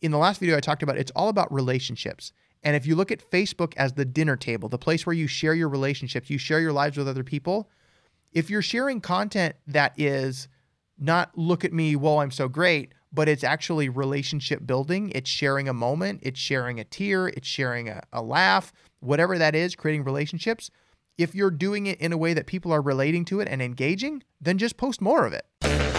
in the last video I talked about it's all about relationships. And if you look at Facebook as the dinner table, the place where you share your relationships, you share your lives with other people, if you're sharing content that is not look at me, whoa, I'm so great, but it's actually relationship building, it's sharing a moment, it's sharing a tear, it's sharing a, a laugh, whatever that is, creating relationships. If you're doing it in a way that people are relating to it and engaging, then just post more of it.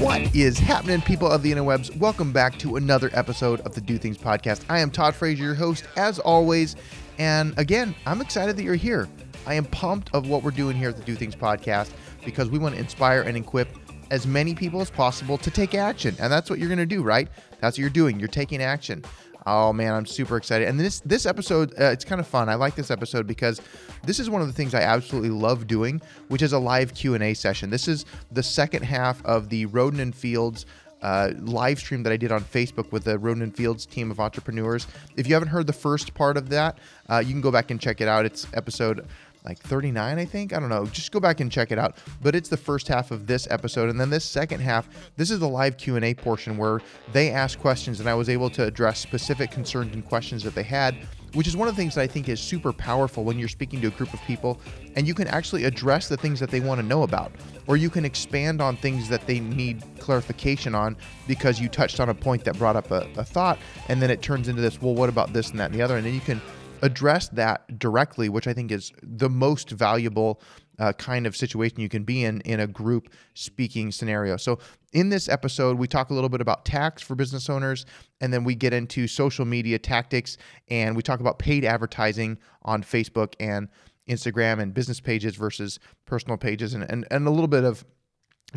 What is happening, people of the interwebs? Welcome back to another episode of the Do Things Podcast. I am Todd Frazier, your host, as always. And again, I'm excited that you're here. I am pumped of what we're doing here at the Do Things Podcast because we want to inspire and equip as many people as possible to take action. And that's what you're going to do, right? That's what you're doing. You're taking action. Oh man, I'm super excited. And this this episode, uh, it's kind of fun. I like this episode because this is one of the things I absolutely love doing, which is a live Q&A session. This is the second half of the Rodan and Fields uh, live stream that I did on Facebook with the Rodan and Fields team of entrepreneurs. If you haven't heard the first part of that, uh, you can go back and check it out. It's episode like 39, I think. I don't know. Just go back and check it out. But it's the first half of this episode, and then this second half, this is the live Q and A portion where they ask questions, and I was able to address specific concerns and questions that they had. Which is one of the things that I think is super powerful when you're speaking to a group of people and you can actually address the things that they want to know about, or you can expand on things that they need clarification on because you touched on a point that brought up a, a thought, and then it turns into this, well, what about this and that and the other? And then you can address that directly, which I think is the most valuable uh, kind of situation you can be in in a group speaking scenario. So, in this episode, we talk a little bit about tax for business owners, and then we get into social media tactics, and we talk about paid advertising on Facebook and Instagram and business pages versus personal pages, and, and, and a little bit of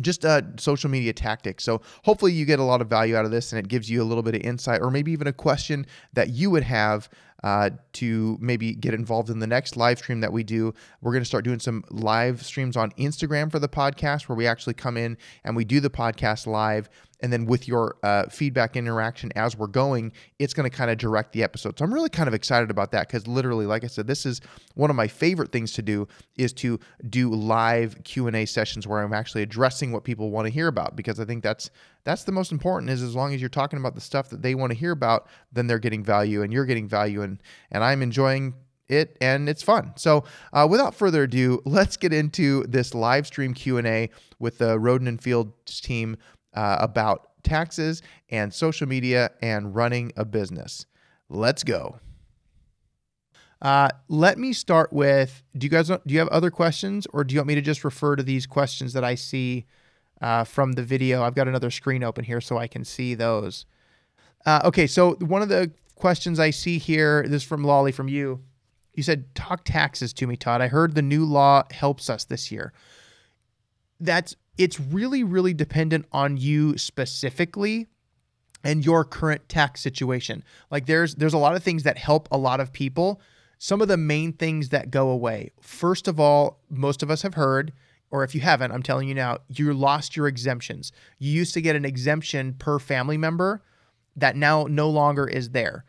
just uh, social media tactics. So hopefully you get a lot of value out of this, and it gives you a little bit of insight, or maybe even a question that you would have uh, to maybe get involved in the next live stream that we do. We're going to start doing some live streams on Instagram for the podcast where we actually come in and we do the podcast live. And then with your uh, feedback interaction as we're going, it's going to kind of direct the episode. So I'm really kind of excited about that because literally, like I said, this is one of my favorite things to do is to do live Q and A sessions where I'm actually addressing what people want to hear about because I think that's that's the most important is as long as you're talking about the stuff that they want to hear about then they're getting value and you're getting value and and i'm enjoying it and it's fun. So uh, without further ado let's get into this live stream q&a with the rodan and fields team uh, about taxes and social media and running a business. Let's go. Uh, let me start with do you guys do you have other questions or do you want me to just refer to these questions that i see uh, from the video. I've got another screen open here so I can see those. Uh, okay, so one of the questions I see here, this is from Lolly from you. You said, talk taxes to me, Todd. I heard the new law helps us this year. That's it's really, really dependent on you specifically and your current tax situation. Like there's there's a lot of things that help a lot of people. Some of the main things that go away. First of all, most of us have heard or if you haven't, I'm telling you now, you lost your exemptions. You used to get an exemption per family member that now no longer is there.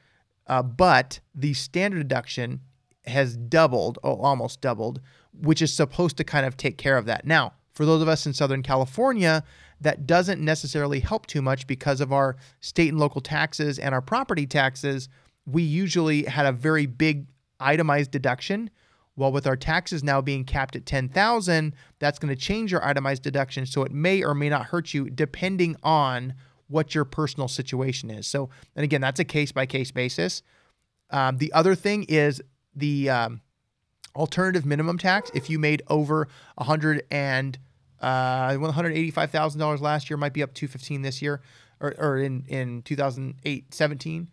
Uh, but the standard deduction has doubled, oh, almost doubled, which is supposed to kind of take care of that. Now, for those of us in Southern California, that doesn't necessarily help too much because of our state and local taxes and our property taxes. We usually had a very big itemized deduction well, with our taxes now being capped at 10,000, that's going to change your itemized deduction so it may or may not hurt you depending on what your personal situation is. So, and again, that's a case by case basis. Um, the other thing is the um, alternative minimum tax. If you made over 100 and uh, $185,000 last year, might be up to 15 this year, or, or in in 2008 17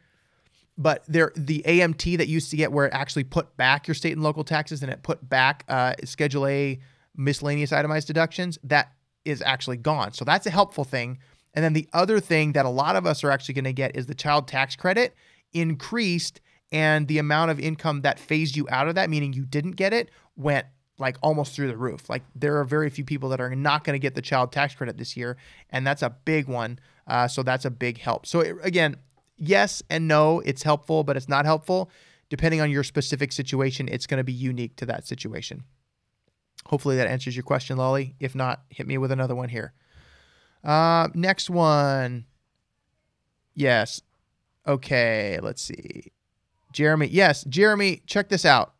but there the AMT that used to get where it actually put back your state and local taxes and it put back uh, Schedule A miscellaneous itemized deductions that is actually gone. So that's a helpful thing. And then the other thing that a lot of us are actually going to get is the child tax credit increased and the amount of income that phased you out of that, meaning you didn't get it, went like almost through the roof. Like there are very few people that are not going to get the child tax credit this year, and that's a big one. Uh, so that's a big help. So it, again, yes and no, it's helpful, but it's not helpful. Depending on your specific situation, it's going to be unique to that situation. Hopefully that answers your question, Lolly. If not, hit me with another one here. Uh, next one. Yes. Okay, let's see. Jeremy. Yes, Jeremy, check this out.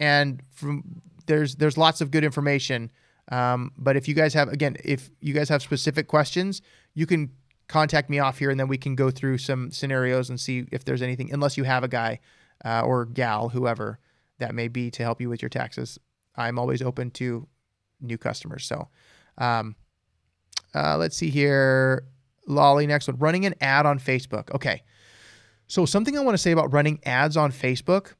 And from there's there's lots of good information. Um, but if you guys have again, if you guys have specific questions, you can contact me off here, and then we can go through some scenarios and see if there's anything. Unless you have a guy uh, or gal, whoever that may be, to help you with your taxes, I'm always open to new customers. So, um, uh, let's see here. Lolly, next one. Running an ad on Facebook. Okay. So, something I want to say about running ads on Facebook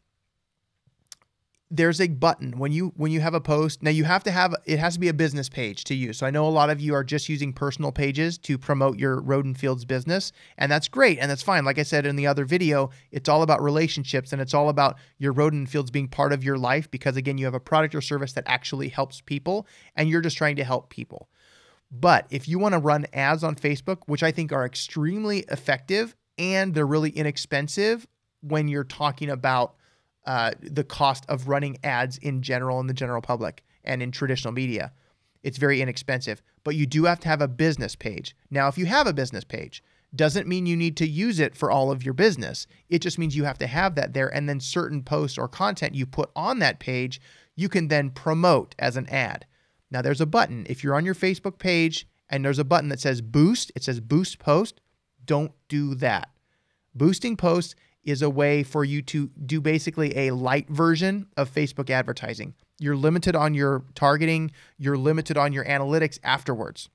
there's a button. When you when you have a post now you have to have it has to be a business page to use so i know a lot of you are just using personal pages to promote your rodan and fields business and that's great and that's fine. Like i said in the other video it's all about relationships and it's all about your rodan and fields being part of your life because again you have a product or service that actually helps people and you're just trying to help people. But if you want to run ads on facebook which i think are extremely effective and they're really inexpensive when you're talking about uh, the cost of running ads in general in the general public and in traditional media. It's very inexpensive, but you do have to have a business page. Now, if you have a business page, doesn't mean you need to use it for all of your business. It just means you have to have that there and then certain posts or content you put on that page, you can then promote as an ad. Now there's a button. If you're on your Facebook page and there's a button that says boost, it says boost post, don't do that. Boosting posts is a way for you to do basically a light version of Facebook advertising. You're limited on your targeting, you're limited on your analytics afterwards.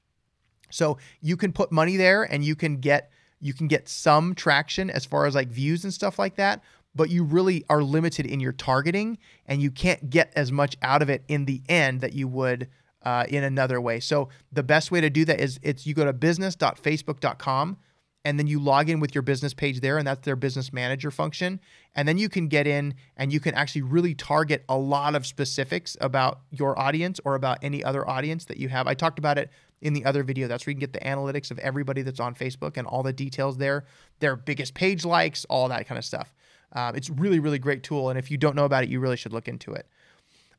So you can put money there and you can get you can get some traction as far as like views and stuff like that, but you really are limited in your targeting and you can't get as much out of it in the end that you would uh, in another way. So the best way to do that is it's you go to business.facebook.com and then you log in with your business page there and that's their business manager function. And then you can get in and you can actually really target a lot of specifics about your audience or about any other audience that you have. I talked about it in the other video. That's where you can get the analytics of everybody that's on facebook and all the details there their biggest page likes all that kind of stuff. Uh, it's really really great tool and if you don't know about it you really should look into it.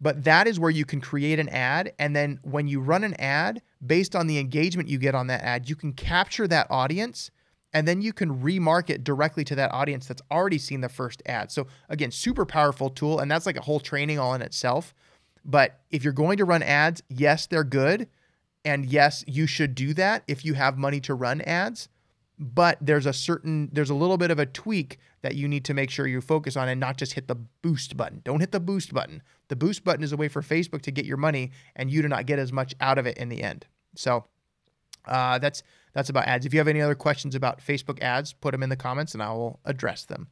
But that is where you can create an ad and then when you run an ad based on the engagement you get on that ad you can capture that audience and then you can remarket directly to that audience that's already seen the first ad. So again, super powerful tool and that's like a whole training all in itself. But if you're going to run ads, yes, they're good. And yes, you should do that if you have money to run ads. But there's a certain there's a little bit of a tweak that you need to make sure you focus on and not just hit the boost button. Don't hit the boost button. The boost button is a way for Facebook to get your money and you to not get as much out of it in the end. So uh, that's that's about ads. If you have any other questions about Facebook ads, put them in the comments and I will address them.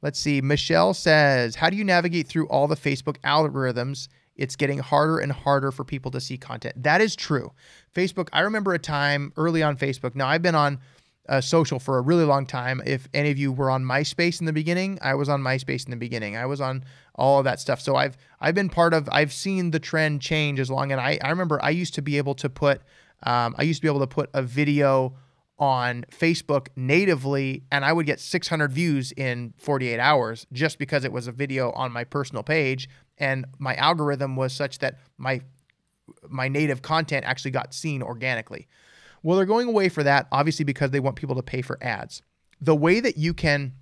Let's see. Michelle says, How do you navigate through all the Facebook algorithms? It's getting harder and harder for people to see content. That is true. Facebook, I remember a time early on Facebook. Now, I've been on uh, social for a really long time. If any of you were on MySpace in the beginning, I was on MySpace in the beginning. I was on all of that stuff. So I've I've been part of. I've seen the trend change as long. And I I remember I used to be able to put um, I used to be able to put a video on Facebook natively and I would get 600 views in 48 hours just because it was a video on my personal page and my algorithm was such that my my native content actually got seen organically. Well, they're going away for that obviously because they want people to pay for ads. The way that you can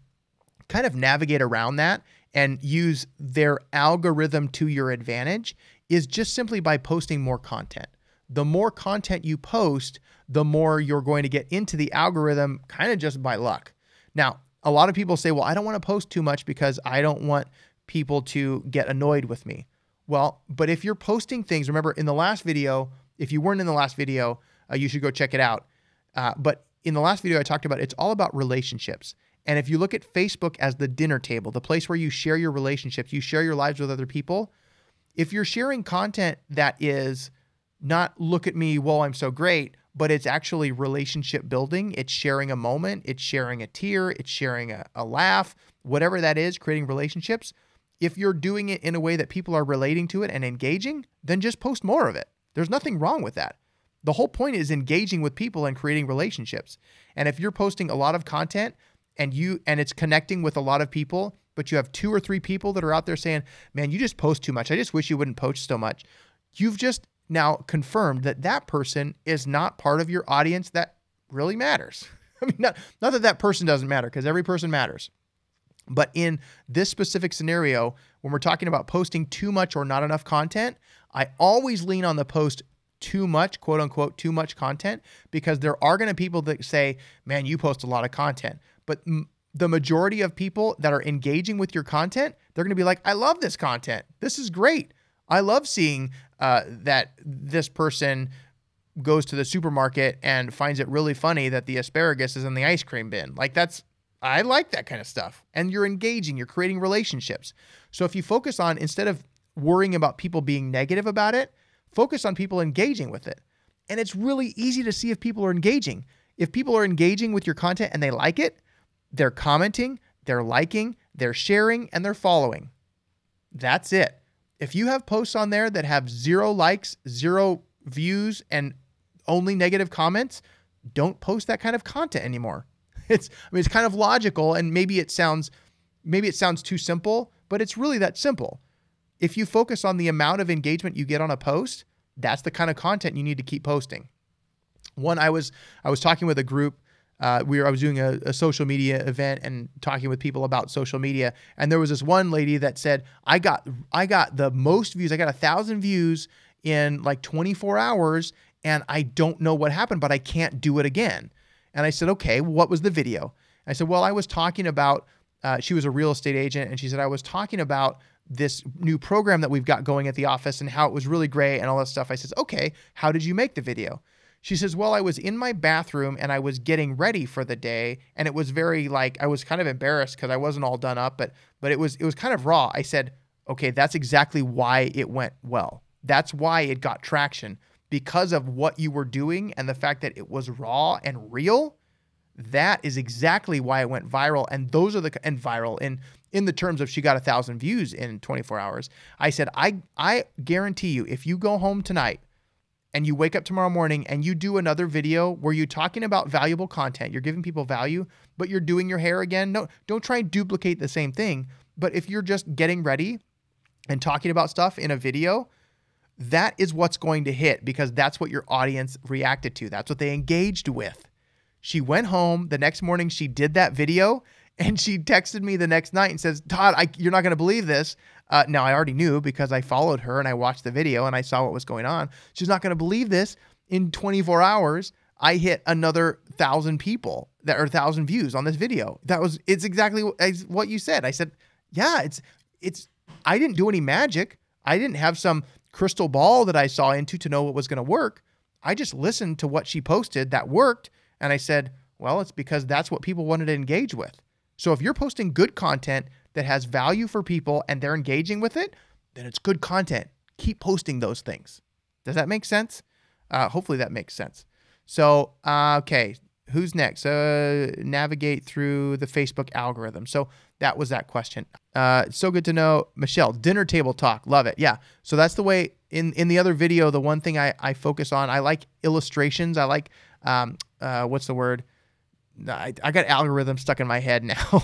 kind of navigate around that and use their algorithm to your advantage is just simply by posting more content the more content you post, the more you're going to get into the algorithm kind of just by luck. Now, a lot of people say, well, I don't want to post too much because I don't want people to get annoyed with me. Well, but if you're posting things, remember in the last video, if you weren't in the last video, uh, you should go check it out. Uh, but in the last video, I talked about it's all about relationships. And if you look at Facebook as the dinner table, the place where you share your relationships, you share your lives with other people, if you're sharing content that is not look at me, well, I'm so great, but it's actually relationship building. It's sharing a moment, it's sharing a tear, it's sharing a, a laugh, whatever that is, creating relationships. If you're doing it in a way that people are relating to it and engaging, then just post more of it. There's nothing wrong with that. The whole point is engaging with people and creating relationships. And if you're posting a lot of content and you and it's connecting with a lot of people, but you have two or three people that are out there saying, "Man, you just post too much. I just wish you wouldn't post so much." You've just now confirmed that that person is not part of your audience that really matters. I mean, not, not that that person doesn't matter because every person matters. But in this specific scenario, when we're talking about posting too much or not enough content, I always lean on the post too much, quote unquote, too much content, because there are going to people that say, man, you post a lot of content. But m- the majority of people that are engaging with your content, they're going to be like, I love this content. This is great. I love seeing uh, that this person goes to the supermarket and finds it really funny that the asparagus is in the ice cream bin. Like that's I like that kind of stuff. And you're engaging, you're creating relationships. So if you focus on instead of worrying about people being negative about it, focus on people engaging with it. And it's really easy to see if people are engaging. If people are engaging with your content and they like it, they're commenting, they're liking, they're sharing, and they're following. That's it. If you have posts on there that have zero likes, zero views, and only negative comments, don't post that kind of content anymore. It's I mean it's kind of logical and maybe it sounds maybe it sounds too simple, but it's really that simple. If you focus on the amount of engagement you get on a post, that's the kind of content you need to keep posting. One I was I was talking with a group uh, we were I was doing a, a, social media event and talking with people about social media, and there was this one lady that said, "I got I got the most views. I got a thousand views in like 24 hours, and I don't know what happened, but I can't do it again." And I said, "Okay, what was the video?" I said, "Well, I was talking about." Uh, she was a real estate agent, and she said, "I was talking about." this new program that we've got going at the office and how it was really great and all that stuff. I says, okay, how did you make the video? She says, Well, I was in my bathroom and I was getting ready for the day. And it was very like, I was kind of embarrassed because I wasn't all done up, but, but it was, it was kind of raw. I said, Okay, that's exactly why it went well. That's why it got traction because of what you were doing and the fact that it was raw and real. That is exactly why it went viral. And those are the, and viral in, in the terms of she got a thousand views in 24 hours. I said, I, I guarantee you, if you go home tonight and you wake up tomorrow morning and you do another video where you're talking about valuable content, you're giving people value, but you're doing your hair again, no, don't try and duplicate the same thing. But if you're just getting ready and talking about stuff in a video, that is what's going to hit because that's what your audience reacted to. That's what they engaged with. She went home the next morning, she did that video, and she texted me the next night and says, Todd, I, you're not going to believe this. Uh, now, I already knew because I followed her and I watched the video and I saw what was going on. She's not going to believe this. In 24 hours, I hit another thousand people that are thousand views on this video. That was it's exactly what you said. I said, yeah, it's it's. I didn't do any magic. I didn't have some crystal ball that I saw into to know what was going to work. I just listened to what she posted that worked, and I said, well, it's because that's what people wanted to engage with. So if you're posting good content that has value for people and they're engaging with it, then it's good content. Keep posting those things. Does that make sense? Uh, hopefully that makes sense. So, uh, okay, who's next? Uh, navigate through the Facebook algorithm. So that was that question. Uh, so good to know, Michelle. Dinner table talk, love it. Yeah. So that's the way. In in the other video, the one thing I I focus on, I like illustrations. I like um uh what's the word? I, I got algorithms stuck in my head now.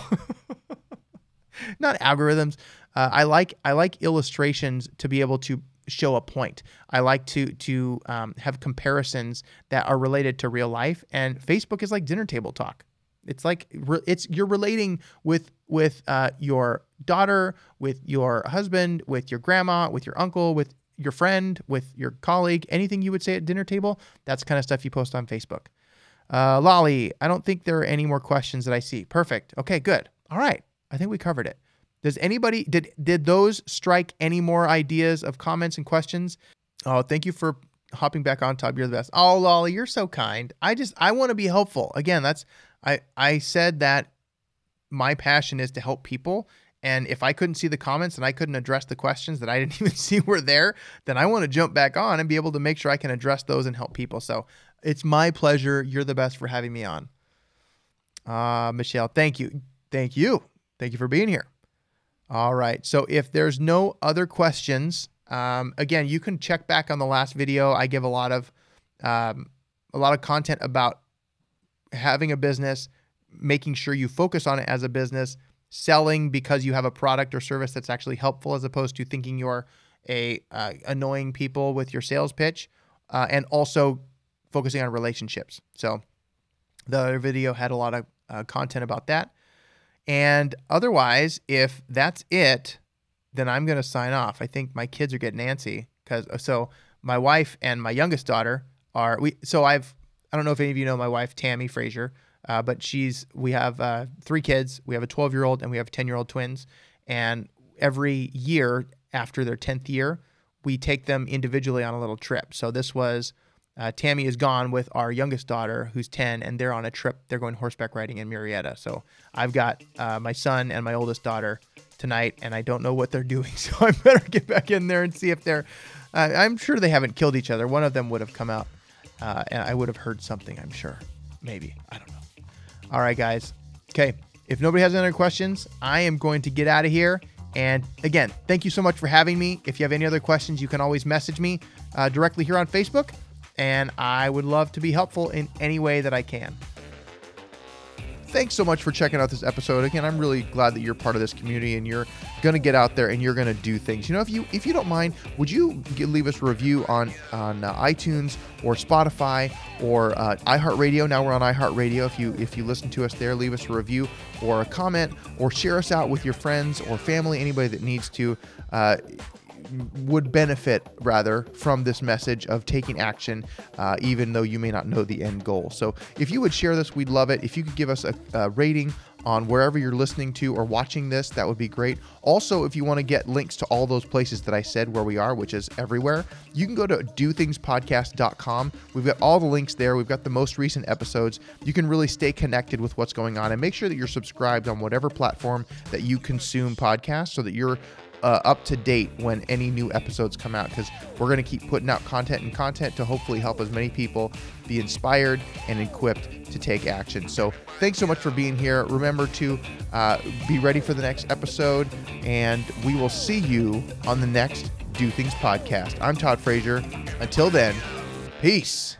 not algorithms. Uh, I like I like illustrations to be able to show a point. I like to to um, have comparisons that are related to real life. And Facebook is like dinner table talk. It's like it's you're relating with with uh, your daughter, with your husband, with your grandma, with your uncle, with your friend, with your colleague. Anything you would say at dinner table, that's kind of stuff you post on Facebook. Uh, Lolly, I don't think there are any more questions that I see. Perfect. Okay, good. All right. I think we covered it. Does anybody did did those strike any more ideas of comments and questions? Oh, thank you for hopping back on top. You're the best. Oh, Lolly, you're so kind. I just I want to be helpful. Again, that's I I said that my passion is to help people. And if I couldn't see the comments and I couldn't address the questions that I didn't even see were there, then I want to jump back on and be able to make sure I can address those and help people. So it's my pleasure. You're the best for having me on. Uh, Michelle, thank you. Thank you. Thank you for being here. All right. So if there's no other questions, um, again, you can check back on the last video. I give a lot of um, a lot of content about having a business, making sure you focus on it as a business, selling because you have a product or service that's actually helpful, as opposed to thinking you're a uh, annoying people with your sales pitch, uh, and also focusing on relationships. So the video had a lot of uh, content about that. And otherwise, if that's it, then I'm going to sign off. I think my kids are getting antsy because so my wife and my youngest daughter are we. So I've I don't know if any of you know my wife Tammy Frazier, uh, but she's we have uh, three kids. We have a 12 year old and we have 10 year old twins. And every year after their 10th year, we take them individually on a little trip. So this was uh, Tammy is gone with our youngest daughter, who's 10, and they're on a trip. They're going horseback riding in Murrieta. So I've got uh, my son and my oldest daughter tonight, and I don't know what they're doing. So I better get back in there and see if they're. Uh, I'm sure they haven't killed each other. One of them would have come out, uh, and I would have heard something, I'm sure. Maybe. I don't know. All right, guys. Okay. If nobody has any other questions, I am going to get out of here. And again, thank you so much for having me. If you have any other questions, you can always message me uh, directly here on Facebook and I would love to be helpful in any way that I can. Thanks so much for checking out this episode. Again, I'm really glad that you're part of this community and you're going to get out there and you're going to do things. You know, if you if you don't mind, would you leave us a review on on uh, iTunes or Spotify or uh, iHeartRadio? Now we're on iHeartRadio. If you if you listen to us there, leave us a review or a comment or share us out with your friends or family, anybody that needs to. Uh, would benefit rather from this message of taking action, uh, even though you may not know the end goal. So if you would share this, we'd love it. If you could give us a, a rating on wherever you're listening to or watching this, that would be great. Also, if you want to get links to all those places that I said where we are, which is everywhere, you can go to dothingspodcast.com. We've got all the links there. We've got the most recent episodes. You can really stay connected with what's going on and make sure that you're subscribed on whatever platform that you consume podcasts so that you're uh, up to date when any new episodes come out because we're going to keep putting out content and content to hopefully help as many people be inspired and equipped to take action. So, thanks so much for being here. Remember to uh, be ready for the next episode, and we will see you on the next Do Things podcast. I'm Todd Frazier. Until then, peace.